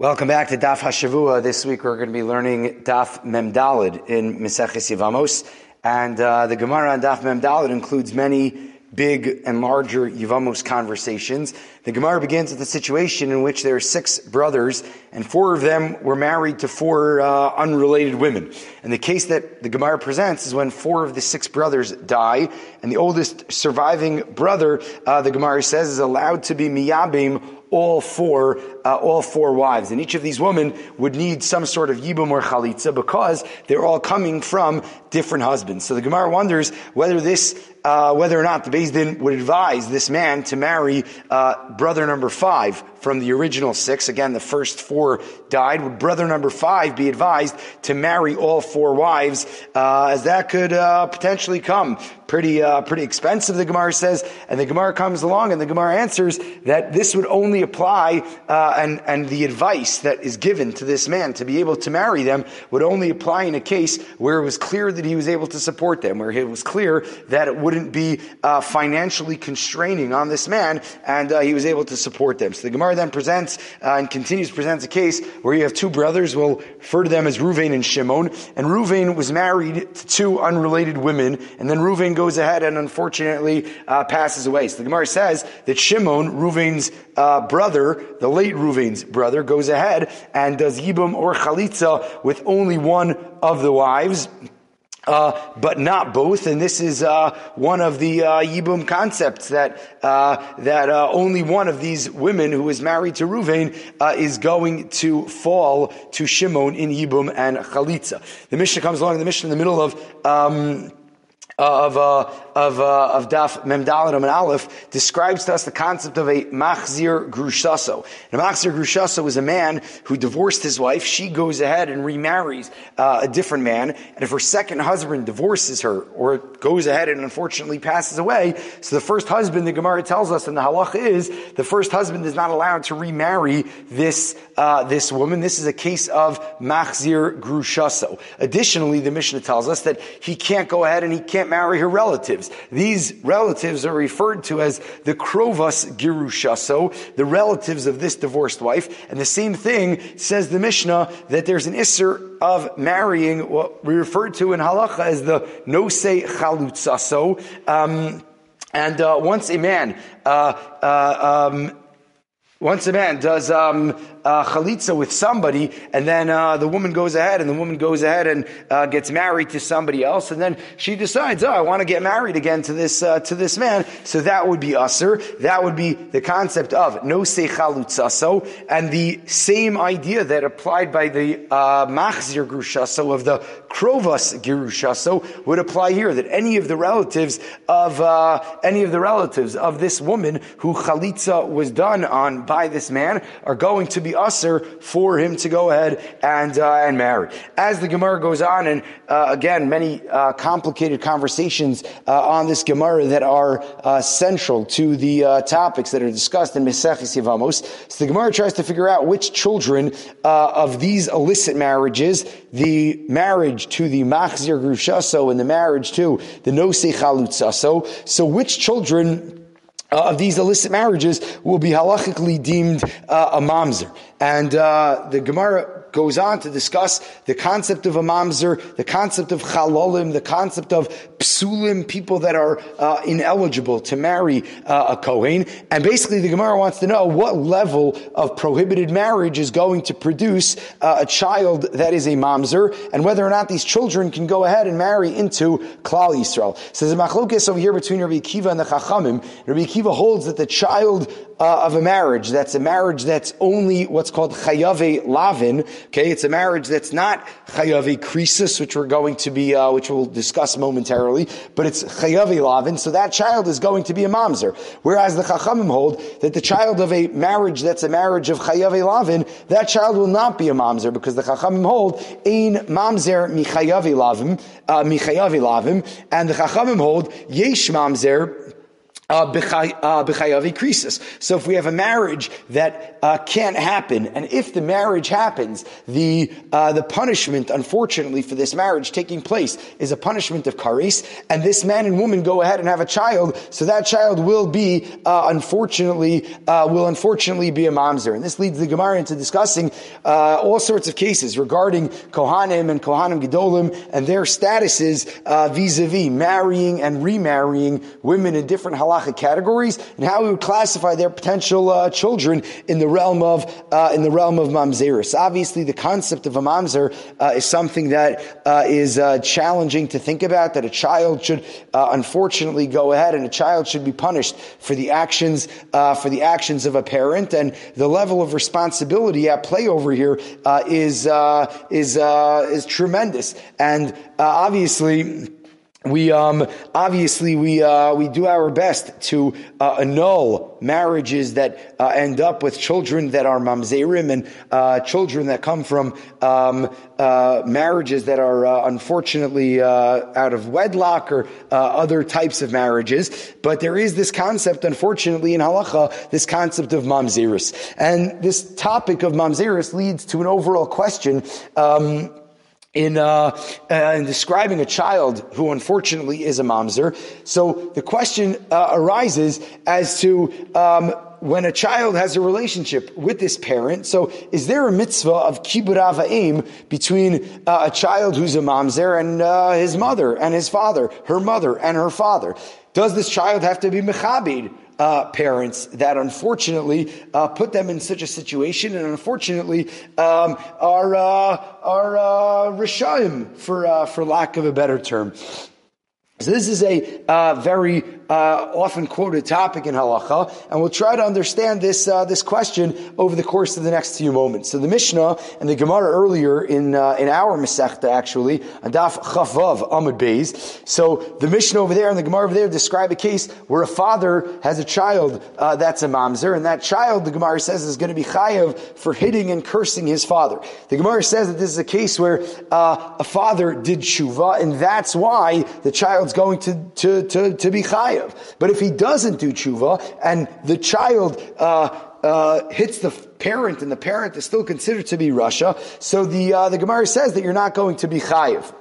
Welcome back to Daf Hashavua. This week we're going to be learning Daf Memdalid in Meseches Yevamos, and uh, the Gemara on Daf Memdalid includes many big and larger Yevamos conversations. The Gemara begins with a situation in which there are six brothers, and four of them were married to four uh, unrelated women. And the case that the Gemara presents is when four of the six brothers die, and the oldest surviving brother, uh, the Gemara says, is allowed to be miyabim all four, uh, all four wives. And each of these women would need some sort of yibum or chalitza because they're all coming from different husbands. So the Gemara wonders whether this, uh, whether or not the Beis Din would advise this man to marry uh, brother number five from the original six. Again, the first four died. Would brother number five be advised to marry all four wives, uh, as that could uh, potentially come pretty uh, pretty expensive? The Gemara says, and the Gemara comes along, and the Gemara answers that this would only apply, uh, and and the advice that is given to this man to be able to marry them would only apply in a case where it was clear that he was able to support them, where it was clear that it wouldn't be uh, financially constraining on this man, and uh, he was able to support them. So the Gemara then presents uh, and continues presents a case where you have two brothers. We'll refer to them as Ruvain and Shimon. And Ruvain was married to two unrelated women, and then Ruvain goes ahead and unfortunately uh, passes away. So the Gemara says that Shimon, Ruvain's uh, brother, the late Ruvain's brother, goes ahead and does yibum or chalitza with only one of the wives. Uh, but not both. And this is uh, one of the uh, Yibum concepts that uh, that uh, only one of these women who is married to Ruvain uh, is going to fall to Shimon in Yibum and Chalitza. The Mishnah comes along. The Mishnah in the middle of. Um, of uh, of uh, of Daf Memdalid and Aleph describes to us the concept of a machzir grushaso. And a machzir grushaso is a man who divorced his wife. She goes ahead and remarries uh, a different man, and if her second husband divorces her or goes ahead and unfortunately passes away, so the first husband, the Gemara tells us, and the halach is the first husband is not allowed to remarry this uh, this woman. This is a case of machzir grushaso. Additionally, the Mishnah tells us that he can't go ahead and he can't can't marry her relatives. These relatives are referred to as the Krovas Girushaso, the relatives of this divorced wife. And the same thing says the Mishnah that there's an Isser of marrying what we refer to in Halacha as the Nosei Chalutzaso. Um, and uh, once a man uh, uh, um, once a man does um, uh, chalitza with somebody, and then uh, the woman goes ahead, and the woman goes ahead and uh, gets married to somebody else, and then she decides, oh, I want to get married again to this uh, to this man. So that would be assur. That would be the concept of Nosei Chalutzaso, and the same idea that applied by the uh, machzir grushaso of the krovas girushaso would apply here. That any of the relatives of uh, any of the relatives of this woman who chalitza was done on by this man are going to be assur for him to go ahead and uh, and marry. As the Gemara goes on, and uh, again, many uh, complicated conversations uh, on this Gemara that are uh, central to the uh, topics that are discussed in Meseches Yevamos. So the Gemara tries to figure out which children of these illicit marriages, the marriage to the Machzir Grushaso and the marriage to the Nosei Chalutzaso, so which children uh, of these illicit marriages will be halachically deemed uh, a mamzer. And uh, the Gemara goes on to discuss the concept of a mamzer, the concept of chalolim, the concept of psulim, people that are uh, ineligible to marry uh, a kohen. And basically, the Gemara wants to know what level of prohibited marriage is going to produce uh, a child that is a mamzer, and whether or not these children can go ahead and marry into Klal Yisrael. So there's a machlokes over here between Rabbi Akiva and the Chachamim. Rabbi Akiva holds that the child uh, of a marriage. That's a marriage that's only what's called chayave lavin. Okay, it's a marriage that's not chayave krisis, which we're going to be, uh, which we'll discuss momentarily, but it's chayave lavin. So that child is going to be a mamzer. Whereas the chachamim hold that the child of a marriage that's a marriage of chayave lavin, that child will not be a mamzer because the chachamim hold ein mamzer michayave lavim, uh, michayave lavim, and the chachamim hold yesh mamzer uh, uh so if we have a marriage that uh, can't happen, and if the marriage happens, the uh, the punishment, unfortunately, for this marriage taking place is a punishment of kares, and this man and woman go ahead and have a child, so that child will be uh, unfortunately uh, will unfortunately be a mamzer, and this leads the Gemara into discussing all sorts of cases regarding kohanim and kohanim gedolim and their statuses vis-a-vis marrying and remarrying women in different halachic halachic categories and how we would classify their potential uh, children in the realm of uh, in the realm of mamzeris. Obviously, the concept of a mamzer uh, is something that uh, is uh, challenging to think about. That a child should uh, unfortunately go ahead and a child should be punished for the actions for the actions of a parent and the level of responsibility at play over here is is is tremendous and obviously we um, obviously we uh, we do our best to uh, annul marriages that uh, end up with children that are mamzerim and uh, children that come from um, uh, marriages that are uh, unfortunately out of wedlock or other types of marriages. But there is this concept, unfortunately, in halacha, this concept of mamzeris, and this topic of mamzeris leads to an overall question. Um, in, uh, uh, in describing a child who unfortunately is a mamzer. So the question uh, arises as to um, when a child has a relationship with this parent. So is there a mitzvah of kibbud ava'im between uh, a child who's a mamzer and uh, his mother and his father, her mother and her father? Does this child have to be mechabed? Uh, parents that unfortunately uh, put them in such a situation and unfortunately um, are uh, are uh, rishaim for uh, for lack of a better term. So this is a uh, very uh, often quoted topic in halacha, and we'll try to understand this uh, this question over the course of the next few moments. So the Mishnah and the Gemara earlier in uh, in our Masechta actually, Adaf Chavav Amud Beis. So the Mishnah over there and the Gemara over there describe a case where a father has a child uh, that's a mamzer, and that child, the Gemara says, is going to be chayav for hitting and cursing his father. The Gemara says that this is a case where uh, a father did tshuva, and that's why the child child's going to, to, to, to be But if he doesn't do tshuva and the child, uh, uh, hits the parent and the parent is still considered to be rasha, so the, uh, the Gemara says that you're not going to be chayiv.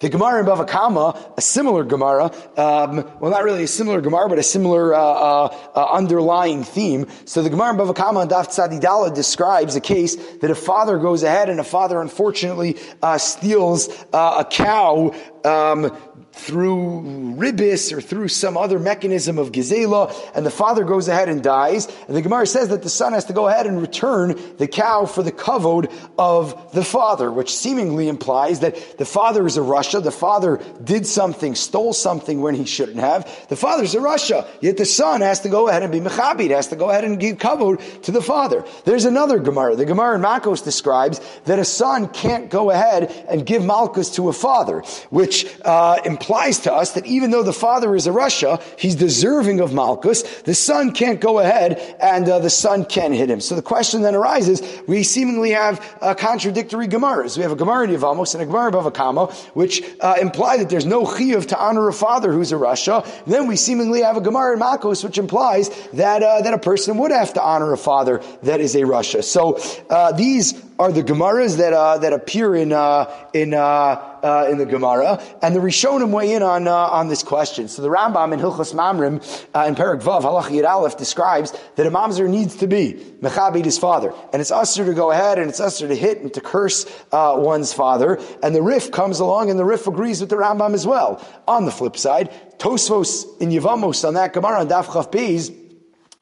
The Gemara in Bava Kama, a similar Gemara, um, well, not really a similar Gemara, but a similar uh, uh, uh, underlying theme. So the Gemara in Bava Kama and Daf describes a case that a father goes ahead and a father unfortunately uh, steals uh, a cow um, through ribis or through some other mechanism of gezela, and the father goes ahead and dies. And the Gemara says that the son has to go ahead and return the cow for the kavod of the father, which seemingly implies that the father is a rasha. The father did something, stole something when he shouldn't have. The father's a rasha. Yet the son has to go ahead and be mechabit, has to go ahead and give kavod to the father. There's another Gemara. The Gemara in Makos describes that a son can't go ahead and give malchus to a father, which uh, implies implies to us that even though the father is a rasha, he's deserving of Malchus, the son can't go ahead and uh, the son can hit him. So the question then arises, we seemingly have uh, contradictory Gemaras. We have a Gemara in Yavamos and a Gemara of Avakama, which uh, imply that there's no chiyuv to honor a father who's a rasha. Then we seemingly have a Gemara in Makos, which implies that, uh, that a person would have to honor a father that is a rasha. So uh, these are the Gemaras that uh, that appear in uh, in uh, uh, in the Gemara, and the Rishonim weigh in on uh, on this question. So the Rambam in Hilchos Mamrim uh, in Perak Vav Halach Yid Aleph describes that a mamzer needs to be mechabit his father, and it's assur to go ahead and it's assur to hit and to curse one's father. And the Rif comes along, and the Rif agrees with the Rambam as well. On the flip side, Tosfos in Yevamos on that Gemara on Daf Chav Beis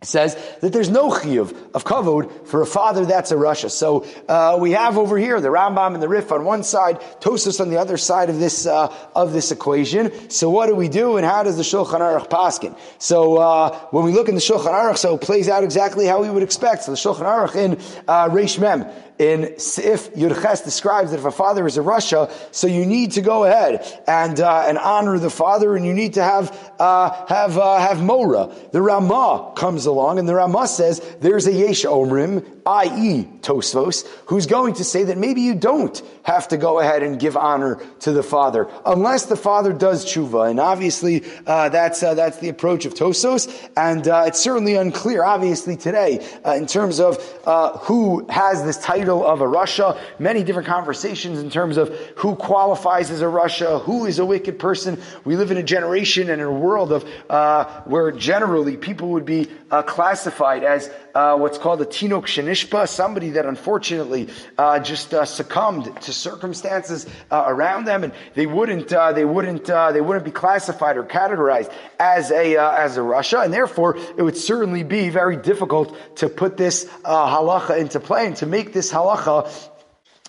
says that there's no chiyuv of kavod for a father that's a rasha. So uh, we have over here the Rambam and the Rif on one side, Tosfos on the other side of this uh, of this equation. So what do we do, and how does the Shulchan Aruch paskin? So uh, when we look in the Shulchan Aruch, so it plays out exactly how we would expect. So the Shulchan Aruch in uh, Reish Mem in Sif Yud Ches describes that if a father is a Russia, so you need to go ahead and uh, and honor the father, and you need to have uh, have uh, have mora. The Ramah comes along, and the Ramah says there's a Yesh Omrim, i.e., Tosfos, who's going to say that maybe you don't have to go ahead and give honor to the father, unless the father does tshuva. And obviously, uh, that's, uh, that's the approach of Tosfos, and uh, it's certainly unclear, obviously, today, uh, in terms of uh, who has this title of a rasha. Many different conversations in terms of who qualifies as a rasha, who is a wicked person. We live in a generation and in a world of uh, where generally people would be classified as what's called a tinok shenishpa, somebody that unfortunately just succumbed to circumstances uh, around them, and they wouldn't uh, they wouldn't uh, they wouldn't be classified or categorized as a uh, as a rasha, and therefore it would certainly be very difficult to put this uh, halacha into play and to make this halacha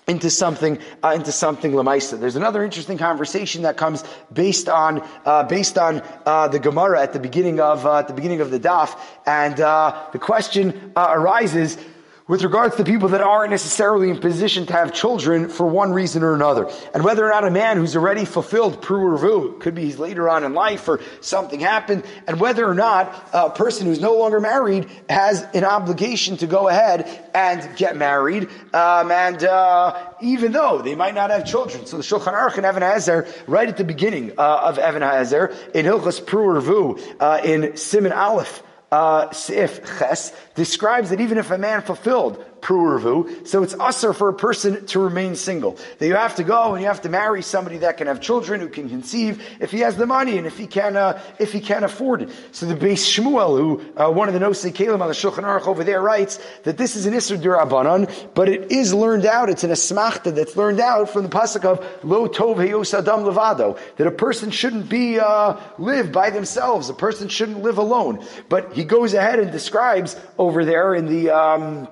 into something uh, into something lemaisa. There's another interesting conversation that comes based on uh, based on uh, the Gemara at the beginning of at the beginning of the daf, and the question arises with regards to people that aren't necessarily in position to have children for one reason or another. And whether or not a man who's already fulfilled pru'urvu, could be later on in life or something happened, and whether or not a person who's no longer married has an obligation to go ahead and get married, um, and uh, even though they might not have children. So the Shulchan Aruch and Even HaEzer, right at the beginning uh, of Even HaEzer, in Hilchas pru'urvu, uh, in Siman Aleph, uh, Sif Ches, describes that even if a man fulfilled pru'urvu, so it's assur for a person to remain single. That you have to go and you have to marry somebody that can have children, who can conceive, if he has the money and if he can, uh, if he can afford it. So the Beis Shmuel, who, uh, one of the Nosei Kalim on the Shulchan Aruch over there writes that this is an Isser Durabanan, but it is learned out, it's an Asmachta that's learned out from the Pasuk of Lo Tov Heyos Adam Levado, that a person shouldn't be, uh, live by themselves, a person shouldn't live alone. But he goes ahead and describes over there in the, um,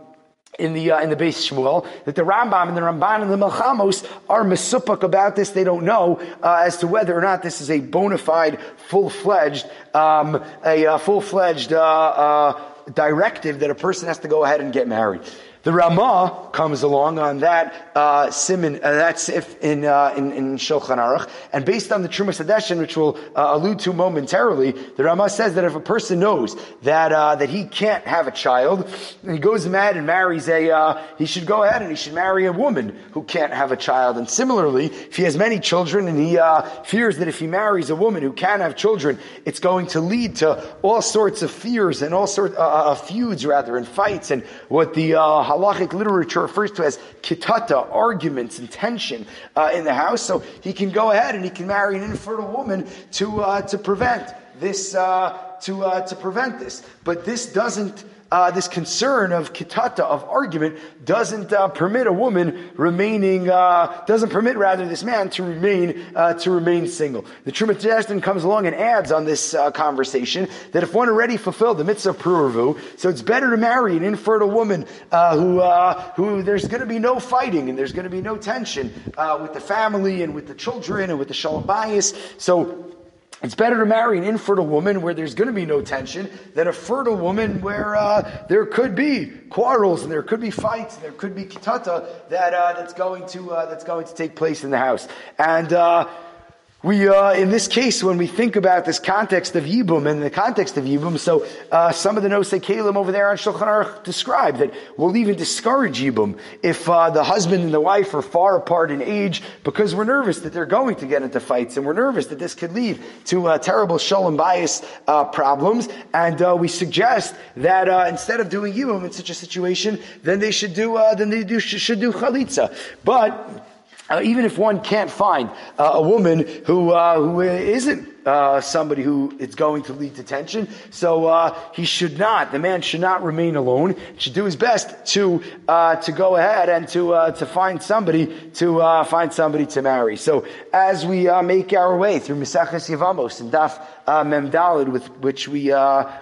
in the uh, in the Beis Shmuel that the Rambam and the Ramban and the Milchamos are mesupak about this. They don't know uh, as to whether or not this is a bona fide, full fledged, um, a uh, full fledged uh, uh, directive that a person has to go ahead and get married. The Ramah comes along on that uh, siman, uh, that's if in, uh, in, in Shulchan Aruch, and based on the Truma Hadeshin, which we'll uh, allude to momentarily, the Ramah says that if a person knows that uh, that he can't have a child, and he goes mad and marries a, uh, he should go ahead and he should marry a woman who can't have a child. And similarly, if he has many children and he uh, fears that if he marries a woman who can have children, it's going to lead to all sorts of fears and all sorts of feuds rather and fights and what the halachic literature refers to as kitata, arguments and tension uh, in the house. So he can go ahead and he can marry an infertile woman to uh, to prevent this uh, to uh, to prevent this. But this doesn't uh, this concern of kitata, of argument, doesn't uh, permit a woman remaining, uh, doesn't permit rather this man to remain, uh, to remain single. The Trumat comes along and adds on this uh, conversation that if one already fulfilled the mitzvah pru'urvu, so it's better to marry an infertile woman uh, who, who there's going to be no fighting and there's going to be no tension with the family and with the children and with the shalom bayis. So it's better to marry an infertile woman where there's going to be no tension than a fertile woman where uh, there could be quarrels and there could be fights and there could be kitata that uh, that's going to uh, that's going to take place in the house. And uh, we, uh, in this case, when we think about this context of Yibum and the context of Yibum, so uh, some of the notes Nosei Kalim over there on Shulchan Aruch describe that we'll even discourage Yibum if uh, the husband and the wife are far apart in age because we're nervous that they're going to get into fights and we're nervous that this could lead to uh, terrible shalom bayis uh, problems. And uh, we suggest that instead of doing Yibum in such a situation, then they should do then they do should do chalitza. But uh, even if one can't find uh, a woman who uh, who isn't uh, somebody who it's going to lead to tension. So uh, he should not, the man should not remain alone. Should do his best to uh, to go ahead and to to find somebody to find somebody to marry. So as we make our way through Maseches Yevamos and Daf uh, Memdalid, with which we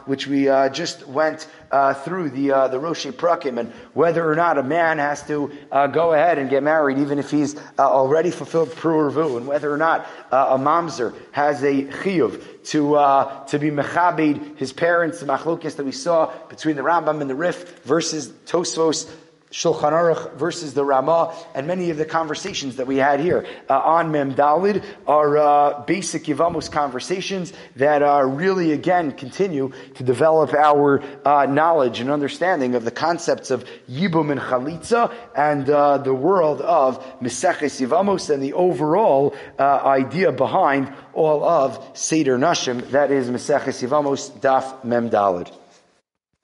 which we just went Uh, through the uh, the Rosh Prakim, and whether or not a man has to uh, go ahead and get married, even if he's already fulfilled Pru'urvu, and whether or not a mamzer has a chiyuv to uh, to be mechabed his parents, the machlokes that we saw between the Rambam and the Rif versus Tosfos Shulchan Aruch versus the Ramah, and many of the conversations that we had here uh, on Mem Dalid are uh, basic Yivamos conversations that uh, really, again, continue to develop our uh, knowledge and understanding of the concepts of Yibum and Chalitza and uh, the world of Meseches Yivamos and the overall uh, idea behind all of Seder Nashim, that is Meseches Yivamos Daf Mem Dalid.